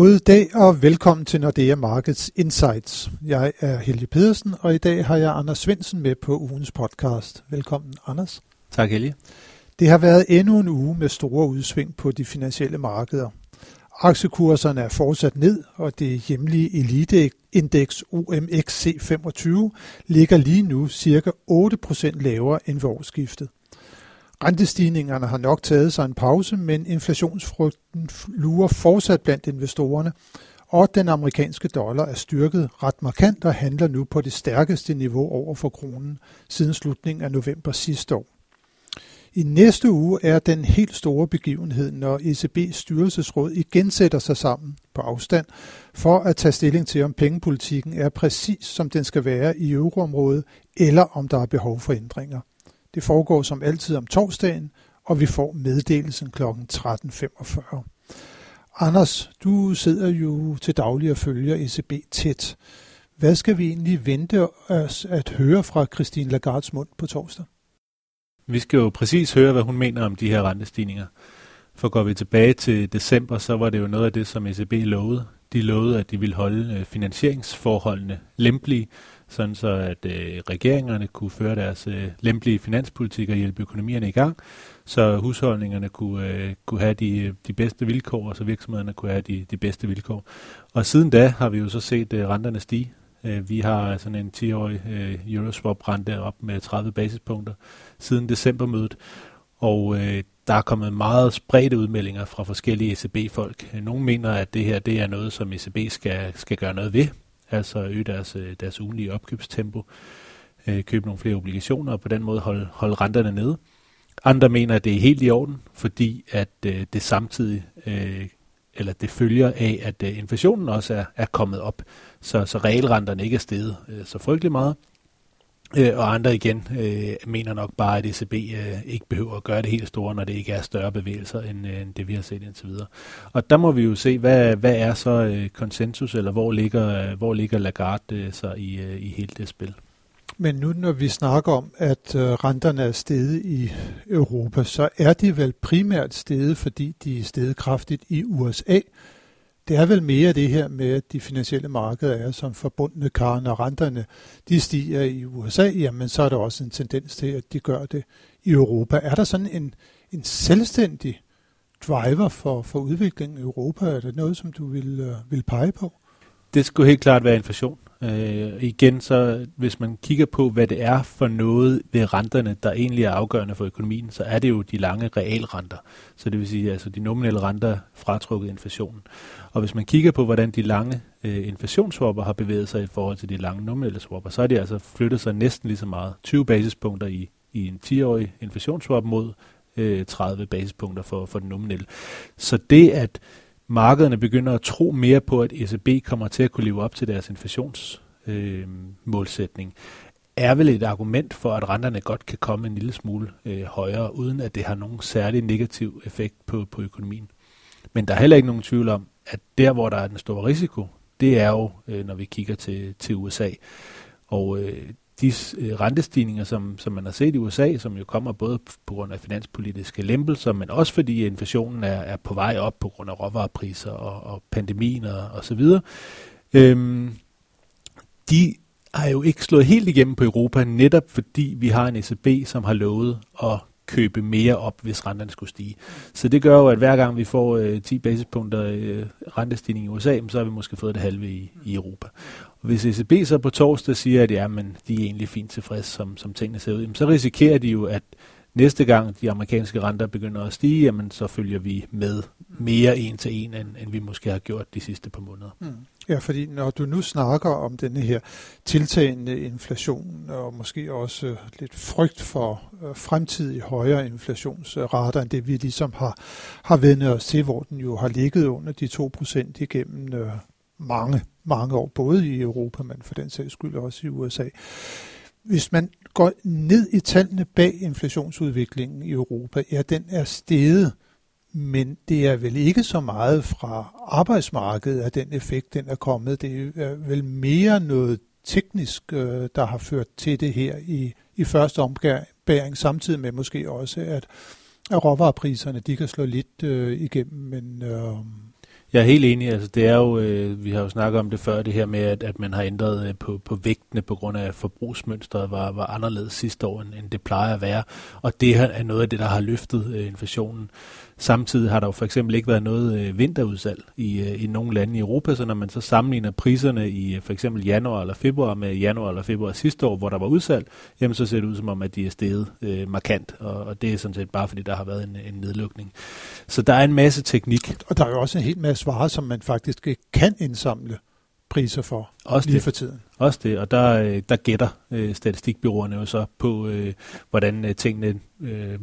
God dag og velkommen til Nordea Markets Insights. Jeg er Helge Pedersen, og i dag har jeg Anders Svensen med på ugens podcast. Velkommen, Anders. Tak, Helge. Det har været endnu en uge med store udsving på de finansielle markeder. Aktiekurserne er fortsat ned, og det hjemlige eliteindeks OMXC25 ligger lige nu ca. 8% lavere end ved årsskiftet. Rentestigningerne har nok taget sig en pause, men inflationsfrygten lurer fortsat blandt investorerne, og den amerikanske dollar er styrket ret markant og handler nu på det stærkeste niveau over for kronen siden slutningen af november sidste år. I næste uge er den helt store begivenhed, når ECB's styrelsesråd igen sætter sig sammen på afstand for at tage stilling til, om pengepolitikken er præcis som den skal være i euroområdet, eller om der er behov for ændringer. Det foregår som altid om torsdagen, og vi får meddelelsen kl. 13.45. Anders, du sidder jo til daglig og følger ECB tæt. Hvad skal vi egentlig vente os at høre fra Christine Lagardes mund på torsdag? Vi skal jo præcis høre, hvad hun mener om de her rentestigninger. For går vi tilbage til december, så var det jo noget af det, som ECB lovede. De lovede, at de ville holde øh, finansieringsforholdene lempelige, sådan så at øh, regeringerne kunne føre deres øh, lempelige finanspolitik og hjælpe økonomierne i gang, så husholdningerne kunne, øh, kunne have de, de bedste vilkår, og så virksomhederne kunne have de, de bedste vilkår. Og siden da har vi jo så set øh, renterne stige. Øh, vi har sådan en 10-årig øh, Euroswap-rente op med 30 basispunkter siden decembermødet, og øh, der er kommet meget spredte udmeldinger fra forskellige ECB-folk. Nogle mener, at det her det er noget, som ECB skal, skal gøre noget ved, altså øge deres, øh, deres ugenlige opkøbstempo, øh, købe nogle flere obligationer og på den måde holde, holde renterne nede. Andre mener, at det er helt i orden, fordi at øh, det samtidig, øh, eller det følger af, at øh, inflationen også er, er kommet op, så, så realrenterne ikke er steget øh, så frygtelig meget. Øh, og andre igen øh, mener nok bare, at ECB øh, ikke behøver at gøre det helt store, når det ikke er større bevægelser, end, øh, end det vi har set indtil videre. Og der må vi jo se, hvad, hvad er så øh, konsensus, eller hvor ligger, øh, hvor ligger Lagarde øh, så i, øh, i hele det spil? Men nu når vi snakker om, at øh, renterne er steget i Europa, så er de vel primært steget, fordi de er steget kraftigt i USA, det er vel mere det her med, at de finansielle markeder er som forbundne kar, når renterne de stiger i USA, jamen så er der også en tendens til, at de gør det i Europa. Er der sådan en, en selvstændig driver for, for udviklingen i Europa? Er det noget, som du vil, øh, vil pege på? Det skulle helt klart være inflation. Øh, igen, så hvis man kigger på, hvad det er for noget ved renterne, der egentlig er afgørende for økonomien, så er det jo de lange realrenter. Så det vil sige, altså de nominelle renter fratrukket inflationen. Og hvis man kigger på, hvordan de lange øh, inflationsswapper har bevæget sig i forhold til de lange nominelle swapper, så har de altså flyttet sig næsten lige så meget. 20 basispunkter i, i en 10-årig inflationsswap mod øh, 30 basispunkter for, for den nominelle. Så det, at markederne begynder at tro mere på, at ECB kommer til at kunne leve op til deres inflationsmålsætning, øh, er vel et argument for, at renterne godt kan komme en lille smule øh, højere, uden at det har nogen særlig negativ effekt på, på økonomien. Men der er heller ikke nogen tvivl om, at der, hvor der er den store risiko, det er jo, øh, når vi kigger til, til USA. Og øh, de øh, rentestigninger, som, som man har set i USA, som jo kommer både på grund af finanspolitiske lempelser, men også fordi inflationen er, er på vej op på grund af råvarepriser og, og pandemien og, og så videre, øhm, de har jo ikke slået helt igennem på Europa, netop fordi vi har en ECB, som har lovet at købe mere op, hvis renterne skulle stige. Så det gør jo, at hver gang vi får øh, 10 basispunkter øh, rentestigning i USA, så har vi måske fået det halve i, i Europa. Og hvis ECB så på torsdag siger, at ja, men de er egentlig fint tilfreds, som, som tingene ser ud, så risikerer de jo, at næste gang de amerikanske renter begynder at stige, jamen så følger vi med mere en til en, end, end vi måske har gjort de sidste par måneder. Mm. Ja, fordi når du nu snakker om denne her tiltagende inflation, og måske også lidt frygt for øh, fremtidige højere inflationsrater end det, vi ligesom har, har vendt os til, hvor den jo har ligget under de 2% igennem øh, mange, mange år, både i Europa, men for den sags skyld også i USA. Hvis man går ned i tallene bag inflationsudviklingen i Europa, ja, den er steget men det er vel ikke så meget fra arbejdsmarkedet, at den effekt den er kommet. Det er vel mere noget teknisk, øh, der har ført til det her i, i første ombæring, samtidig med måske også, at, at råvarepriserne de kan slå lidt øh, igennem. Men, øh, Jeg er helt enig. Altså, det er jo, øh, vi har jo snakket om det før, det her med, at, at man har ændret øh, på, på vægtene på grund af, at forbrugsmønstret var, var anderledes sidste år, end, end det plejer at være. Og det er noget af det, der har løftet øh, inflationen. Samtidig har der jo for eksempel ikke været noget øh, vinterudsalg i, øh, i nogle lande i Europa, så når man så sammenligner priserne i øh, for eksempel januar eller februar med januar eller februar sidste år, hvor der var udsalg, jamen så ser det ud som om, at de er steget øh, markant, og, og det er sådan set bare fordi, der har været en, en nedlukning. Så der er en masse teknik. Og der er jo også en hel masse varer, som man faktisk ikke kan indsamle priser for også lige det. for tiden. Også det, og der, øh, der gætter øh, statistikbyråerne jo så på, øh, hvordan øh, tingene øh,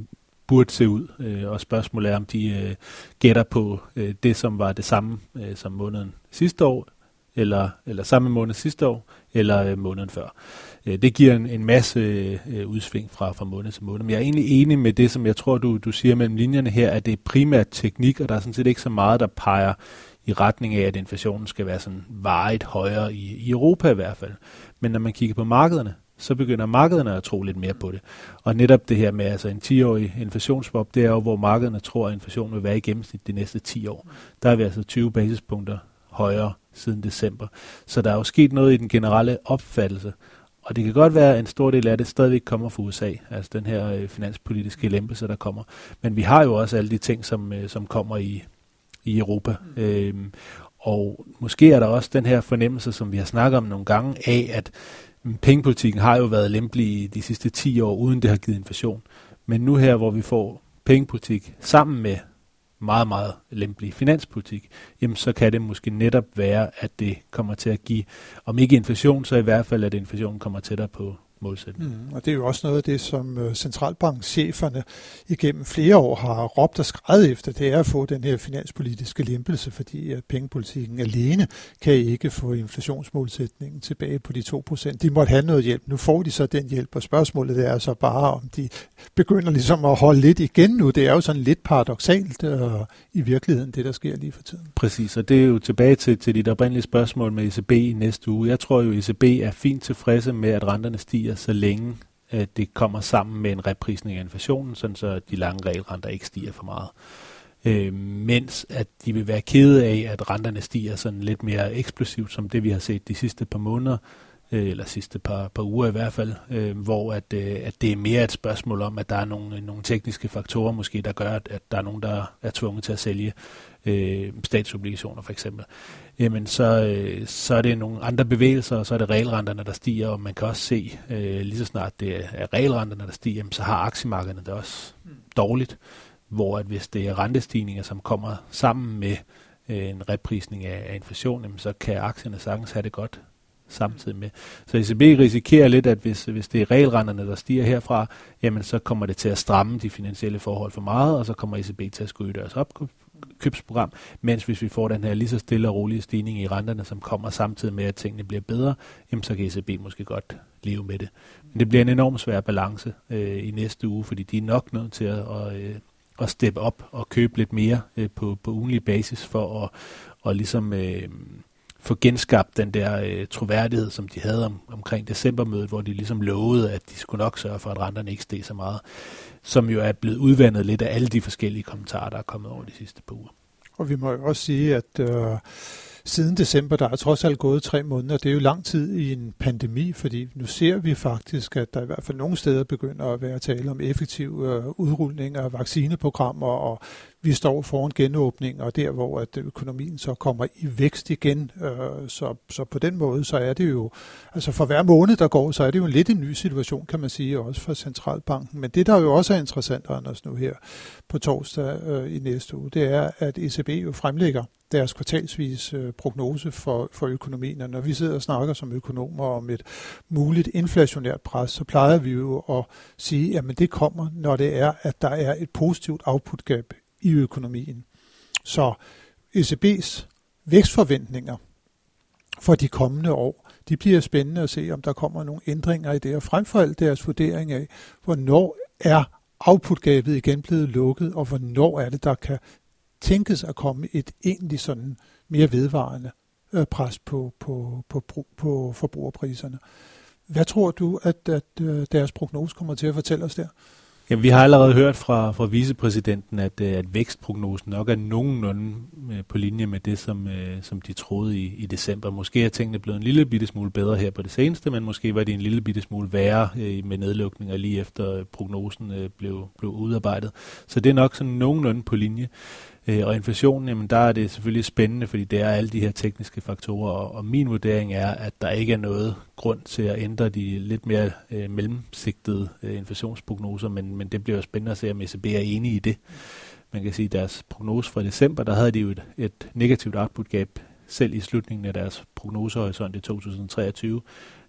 burde se ud. Øh, og spørgsmålet er, om de øh, gætter på øh, det, som var det samme øh, som måneden sidste år, eller, eller samme måned sidste år, eller øh, måneden før. Øh, det giver en, en masse øh, udsving fra, fra måned til måned. Men jeg er egentlig enig med det, som jeg tror, du, du siger mellem linjerne her, at det er primært teknik, og der er sådan set ikke så meget, der peger i retning af, at inflationen skal være sådan varigt højere i, i Europa i hvert fald. Men når man kigger på markederne, så begynder markederne at tro lidt mere på det. Og netop det her med altså en 10-årig inflationsbop, det er jo, hvor markederne tror, at inflationen vil være i gennemsnit de næste 10 år. Der er vi altså 20 basispunkter højere siden december. Så der er jo sket noget i den generelle opfattelse. Og det kan godt være, at en stor del af det stadigvæk kommer fra USA, altså den her øh, finanspolitiske lempelse, der kommer. Men vi har jo også alle de ting, som, øh, som kommer i, i Europa. Mm. Øhm, og måske er der også den her fornemmelse, som vi har snakket om nogle gange, af at pengepolitikken har jo været lempelig de sidste 10 år, uden det har givet inflation. Men nu her, hvor vi får pengepolitik sammen med meget, meget lempelig finanspolitik, jamen så kan det måske netop være, at det kommer til at give, om ikke inflation, så i hvert fald, at inflationen kommer tættere på målsætning. Mm, og det er jo også noget af det, som øh, centralbankcheferne igennem flere år har råbt og skrevet efter, det er at få den her finanspolitiske lempelse, fordi at pengepolitikken alene kan ikke få inflationsmålsætningen tilbage på de 2%. De måtte have noget hjælp. Nu får de så den hjælp, og spørgsmålet er så bare, om de begynder ligesom at holde lidt igen nu. Det er jo sådan lidt paradoxalt uh, i virkeligheden, det der sker lige for tiden. Præcis, og det er jo tilbage til, til dit oprindelige spørgsmål med ECB i næste uge. Jeg tror jo, ECB er fint tilfredse med, at renterne stiger stiger, så længe at det kommer sammen med en reprisning af inflationen, sådan så de lange regelrenter ikke stiger for meget. Øh, mens at de vil være kede af, at renterne stiger sådan lidt mere eksplosivt, som det vi har set de sidste par måneder, Øh, eller sidste par, par uger i hvert fald, øh, hvor at, øh, at det er mere et spørgsmål om, at der er nogle, øh, nogle tekniske faktorer måske, der gør, at, at der er nogen, der er tvunget til at sælge øh, statsobligationer for eksempel, jamen så, øh, så er det nogle andre bevægelser, og så er det regelrenterne, der stiger, og man kan også se, øh, lige så snart det er regelrenterne, der stiger, jamen, så har aktiemarkederne det også mm. dårligt, hvor at hvis det er rentestigninger, som kommer sammen med øh, en reprisning af, af inflation, jamen, så kan aktierne sagtens have det godt samtidig med. Så ECB risikerer lidt, at hvis, hvis det er regelrenderne, der stiger herfra, jamen så kommer det til at stramme de finansielle forhold for meget, og så kommer ECB til at skulle deres opkøbsprogram, mens hvis vi får den her lige så stille og rolige stigning i renterne, som kommer samtidig med, at tingene bliver bedre, jamen så kan ECB måske godt leve med det. Men det bliver en enorm svær balance øh, i næste uge, fordi de er nok nødt til at, at, øh, at steppe op og købe lidt mere øh, på, på ugenlig basis for at og ligesom øh, få genskabt den der øh, troværdighed, som de havde om, omkring decembermødet, hvor de ligesom lovede, at de skulle nok sørge for, at renterne ikke steg så meget som jo er blevet udvandet lidt af alle de forskellige kommentarer, der er kommet over de sidste par uger. Og vi må jo også sige, at øh, siden december, der er trods alt gået tre måneder. Det er jo lang tid i en pandemi, fordi nu ser vi faktisk, at der i hvert fald nogle steder begynder at være tale om effektiv øh, udrulning af vaccineprogrammer, og vi står foran genåbning, og der hvor at økonomien så kommer i vækst igen. Øh, så, så på den måde, så er det jo, altså for hver måned, der går, så er det jo en lidt en ny situation, kan man sige, også for Centralbanken. Men det, der jo også er interessant, Anders, nu her på torsdag øh, i næste uge, det er, at ECB jo fremlægger deres kvartalsvis øh, prognose for, for økonomien. Og når vi sidder og snakker som økonomer om et muligt inflationært pres, så plejer vi jo at sige, at det kommer, når det er, at der er et positivt output gap i økonomien. Så ECB's vækstforventninger for de kommende år, de bliver spændende at se, om der kommer nogle ændringer i det, og frem for alt deres vurdering af, hvornår er outputgabet igen blevet lukket, og hvornår er det, der kan tænkes at komme et egentlig sådan mere vedvarende øh, pres på, på, på, på, på forbrugerpriserne. Hvad tror du, at, at øh, deres prognose kommer til at fortælle os der? Ja, vi har allerede hørt fra, fra vicepræsidenten, at, øh, at vækstprognosen nok er nogenlunde øh, på linje med det, som, øh, som de troede i, i december. Måske er tingene blevet en lille bitte smule bedre her på det seneste, men måske var det en lille bitte smule værre med nedlukninger lige efter prognosen blev, blev udarbejdet. Så det er nok sådan nogenlunde på linje. Øh, og inflationen, jamen der er det selvfølgelig spændende, fordi det er alle de her tekniske faktorer, og, min vurdering er, at der ikke er noget grund til at ændre de lidt mere øh, mellemsigtede øh, inflationsprognoser, men, men det bliver jo spændende at se, om ECB er enige i det. Man kan sige, at deres prognose fra december, der havde de jo et, et negativt output gap selv i slutningen af deres prognosehorisont i 2023.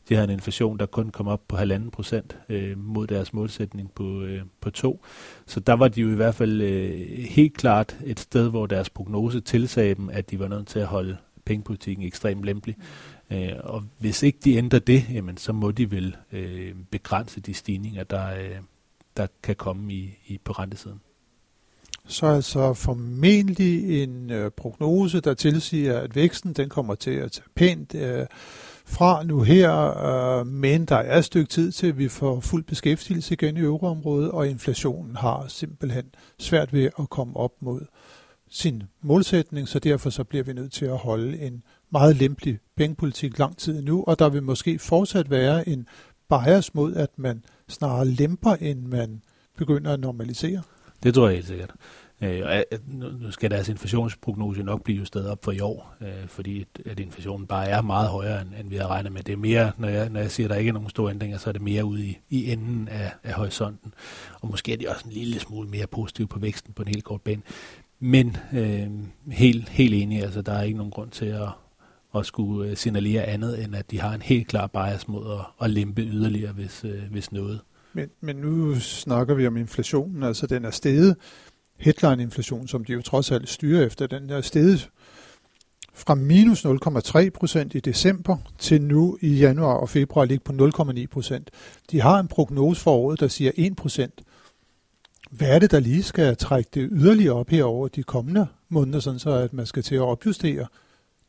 De havde en inflation, der kun kom op på halvanden procent øh, mod deres målsætning på, øh, på to. Så der var de jo i hvert fald øh, helt klart et sted, hvor deres prognose tilsagde dem, at de var nødt til at holde pengepolitikken ekstremt lempelig. Øh, og hvis ikke de ændrer det, jamen, så må de vel øh, begrænse de stigninger, der, øh, der kan komme i, i på rentesiden. Så altså formentlig en øh, prognose, der tilsiger, at væksten den kommer til at tage pænt øh, fra nu her, øh, men der er et stykke tid til, at vi får fuld beskæftigelse igen i euroområdet, og inflationen har simpelthen svært ved at komme op mod sin målsætning, så derfor så bliver vi nødt til at holde en meget lempelig pengepolitik lang tid nu, og der vil måske fortsat være en bias mod, at man snarere lemper, end man begynder at normalisere. Det tror jeg helt sikkert. Øh, øh nu skal deres inflationsprognose nok blive justeret op for i år, øh, fordi at inflationen bare er meget højere, end, end vi har regnet med. Det er mere, når jeg, når jeg siger, at der ikke er nogen store ændringer, så er det mere ude i, i enden af, af horisonten. Og måske er de også en lille smule mere positive på væksten på en helt kort bane. Men øh, helt, helt enig, altså der er ikke nogen grund til at, at skulle øh, signalere andet, end at de har en helt klar bias mod at, at lempe yderligere, hvis, øh, hvis noget. Men, men nu snakker vi om inflationen, altså den er steget. Headline-inflation, som de jo trods alt styrer efter, den er steget fra minus 0,3 procent i december til nu i januar og februar ligge på 0,9 procent. De har en prognose for året, der siger 1 procent. Hvad er det, der lige skal trække det yderligere op her over de kommende måneder, sådan så at man skal til at opjustere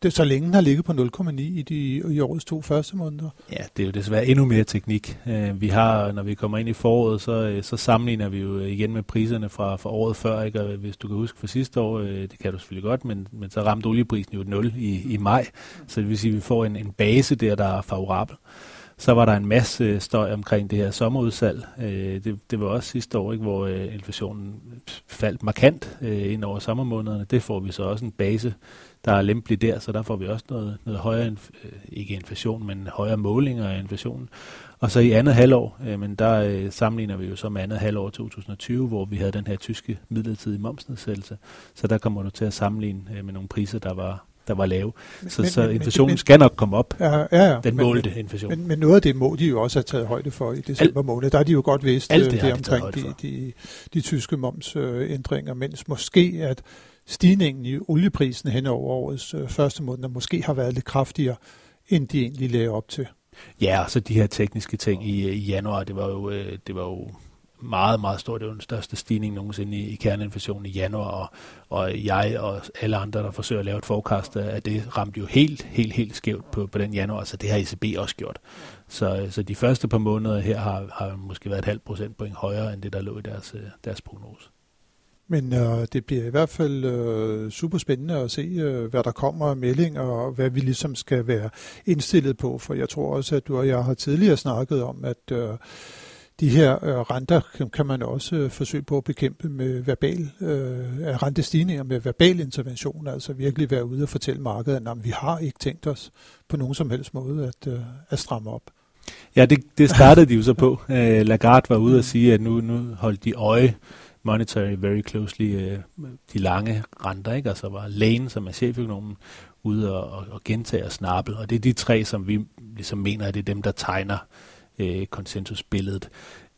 det, så længe den har ligget på 0,9 i, de, i årets to første måneder. Ja, det er jo desværre endnu mere teknik. Øh, vi har, når vi kommer ind i foråret, så, øh, så sammenligner vi jo øh, igen med priserne fra, fra året før. Ikke? Og hvis du kan huske fra sidste år, det kan du selvfølgelig godt, men, men så ramte olieprisen jo 0 i, i maj. Så det vil sige, at vi får en, en base der, der er favorabel. Så var der en masse støj omkring det her sommerudsalg. Øh, det, det var også sidste år, ikke, hvor øh, inflationen faldt markant øh, ind over sommermånederne. Det får vi så også en base, der er lempelig der, så der får vi også noget, noget højere, ikke inflation, men højere målinger af inflationen. Og så i andet halvår, men der sammenligner vi jo så med andet halvår 2020, hvor vi havde den her tyske midlertidige momsnedsættelse. Så der kommer du til at sammenligne med nogle priser, der var der var lave. Så, men, så inflationen men, skal nok komme op. Ja, ja, ja. Den målte men, inflation. Men, men noget af det må de jo også have taget højde for i december Al, måned. Der har de jo godt vidst alt det, øh, det omkring de, de, de tyske momsændringer, mens måske at stigningen i olieprisen hen over årets øh, første måned måske har været lidt kraftigere, end de egentlig lagde op til. Ja, og så de her tekniske ting i, øh, i januar, det var jo, øh, det var jo meget, meget stor. Det var den største stigning nogensinde i, i kerneinflationen i januar, og, og jeg og alle andre, der forsøger at lave et forecast af det, ramte jo helt, helt, helt skævt på, på den januar, så det har ECB også gjort. Så, øh, så de første par måneder her har, har måske været et halvt procentpoint højere, end det, der lå i deres, øh, deres prognose. Men øh, det bliver i hvert fald øh, super spændende at se, øh, hvad der kommer af meldinger, og hvad vi ligesom skal være indstillet på. For jeg tror også, at du og jeg har tidligere snakket om, at øh, de her øh, renter kan man også øh, forsøge på at bekæmpe med verbal øh, rentestigninger med verbal intervention, altså virkelig være ude og fortælle markedet, at vi har ikke tænkt os på nogen som helst måde at, øh, at stramme op. Ja, det, det startede de jo så på. Uh, Lagarde var ude og sige, at nu, nu holdt de øje monetary very closely øh, de lange renter, ikke? Altså, og så var Lane, som er cheføkonomen, ude og, og, og gentage og snabel, og det er de tre, som vi ligesom mener, at det er dem, der tegner øh, konsensusbilledet.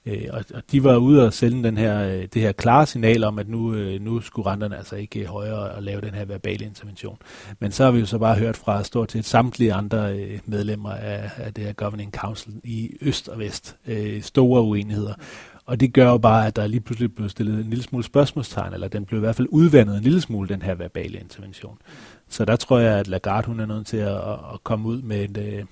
Øh, og, og de var ude og sælge den her, øh, det her klare signal om, at nu, øh, nu skulle renterne altså ikke øh, højere og lave den her verbale intervention. Men så har vi jo så bare hørt fra stort set samtlige andre øh, medlemmer af, af det her Governing Council i øst og vest. Øh, store uenigheder. Og det gør jo bare, at der lige pludselig blev stillet en lille smule spørgsmålstegn, eller den blev i hvert fald udvandet en lille smule, den her verbale intervention. Så der tror jeg, at Lagarde hun er nødt til at, at komme ud med et, øh,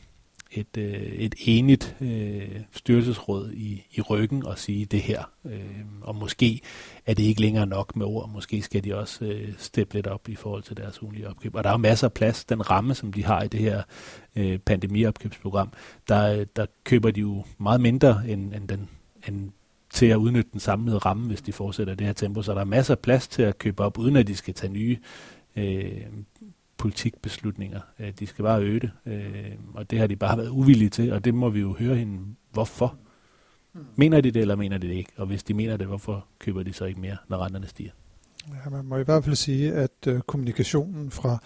et, øh, et enigt øh, styrelsesråd i, i ryggen og sige det her. Øh, og måske er det ikke længere nok med ord. Måske skal de også øh, steppe lidt op i forhold til deres ugenlige opkøb. Og der er masser af plads. Den ramme, som de har i det her øh, pandemiopkøbsprogram, der, øh, der køber de jo meget mindre end, end, den, end til at udnytte den samlede ramme, hvis de fortsætter det her tempo. Så der er masser af plads til at købe op, uden at de skal tage nye øh, politikbeslutninger. Øh, de skal bare øge det, øh, og det har de bare været uvillige til, og det må vi jo høre hende, hvorfor. Mm. Mener de det, eller mener de det ikke? Og hvis de mener det, hvorfor køber de så ikke mere, når renterne stiger? Ja, man må i hvert fald sige, at øh, kommunikationen fra,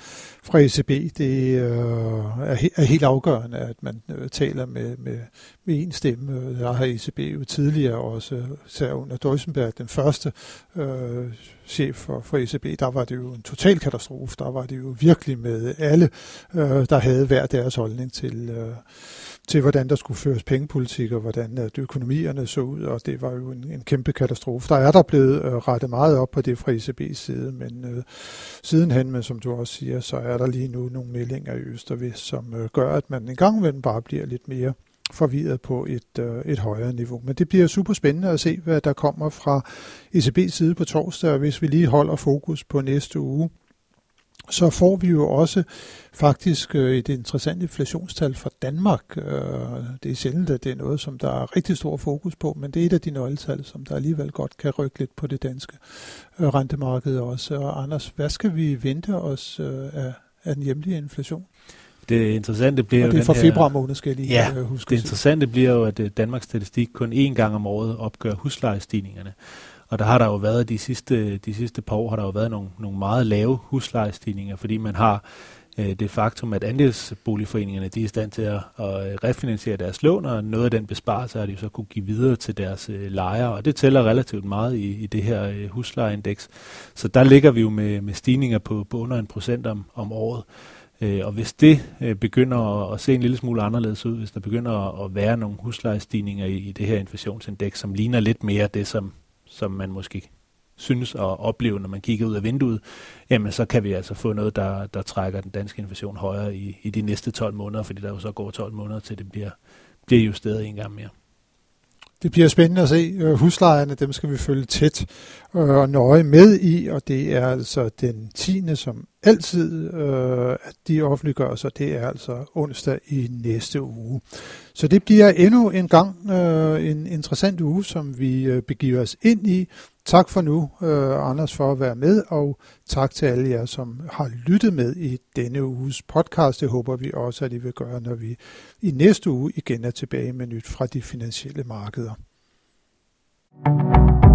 fra ECB, det øh, er, he, er helt afgørende, at man øh, taler med, med, med en stemme. Der har ECB jo tidligere også, især under Deutschenberg, den første øh, chef for, for ECB, der var det jo en total katastrofe. Der var det jo virkelig med alle, øh, der havde hver deres holdning til... Øh, til, hvordan der skulle føres pengepolitik, og hvordan at økonomierne så ud, og det var jo en, en kæmpe katastrofe. Der er der blevet øh, rettet meget op på det fra ECB's side, men øh, sidenhen, men som du også siger, så er der lige nu nogle meldinger i Øst og Vest, som øh, gør, at man en gang imellem bare bliver lidt mere forvirret på et, øh, et højere niveau. Men det bliver super spændende at se, hvad der kommer fra ECB's side på torsdag, og hvis vi lige holder fokus på næste uge, så får vi jo også faktisk øh, et interessant inflationstal for Danmark. Øh, det er sjældent, at det er noget, som der er rigtig stor fokus på, men det er et af de nøgletal, som der alligevel godt kan rykke lidt på det danske øh, rentemarked også. Og Anders, hvad skal vi vente os af, af den hjemlige inflation? Det interessante bliver og det er for februar måned, skal jeg lige ja, huske. det interessante bliver jo, at Danmarks Statistik kun én gang om året opgør huslejestigningerne. Og der har der jo været de sidste, de sidste par år, har der jo været nogle, nogle meget lave huslejestigninger, fordi man har øh, det faktum, at andelsboligforeningerne de er i stand til at, at refinansiere deres lån, og noget af den besparelse har de så kunne give videre til deres øh, lejere, og det tæller relativt meget i, i det her øh, huslejeindeks. Så der ligger vi jo med, med stigninger på, på under en procent om, om året. Øh, og hvis det øh, begynder at, at se en lille smule anderledes ud, hvis der begynder at, at være nogle huslejestigninger i, i det her inflationsindeks, som ligner lidt mere det, som som man måske synes at opleve, når man kigger ud af vinduet, jamen så kan vi altså få noget, der, der trækker den danske inflation højere i, i de næste 12 måneder, fordi der jo så går 12 måneder til det bliver, bliver justeret en gang mere. Det bliver spændende at se. Øh, huslejerne, dem skal vi følge tæt øh, og nøje med i, og det er altså den 10. som altid, øh, at de offentliggør sig. Det er altså onsdag i næste uge. Så det bliver endnu en gang øh, en interessant uge, som vi begiver os ind i. Tak for nu, øh, Anders, for at være med, og tak til alle jer, som har lyttet med i denne uges podcast. Det håber vi også, at I vil gøre, når vi i næste uge igen er tilbage med nyt fra de finansielle markeder. thank you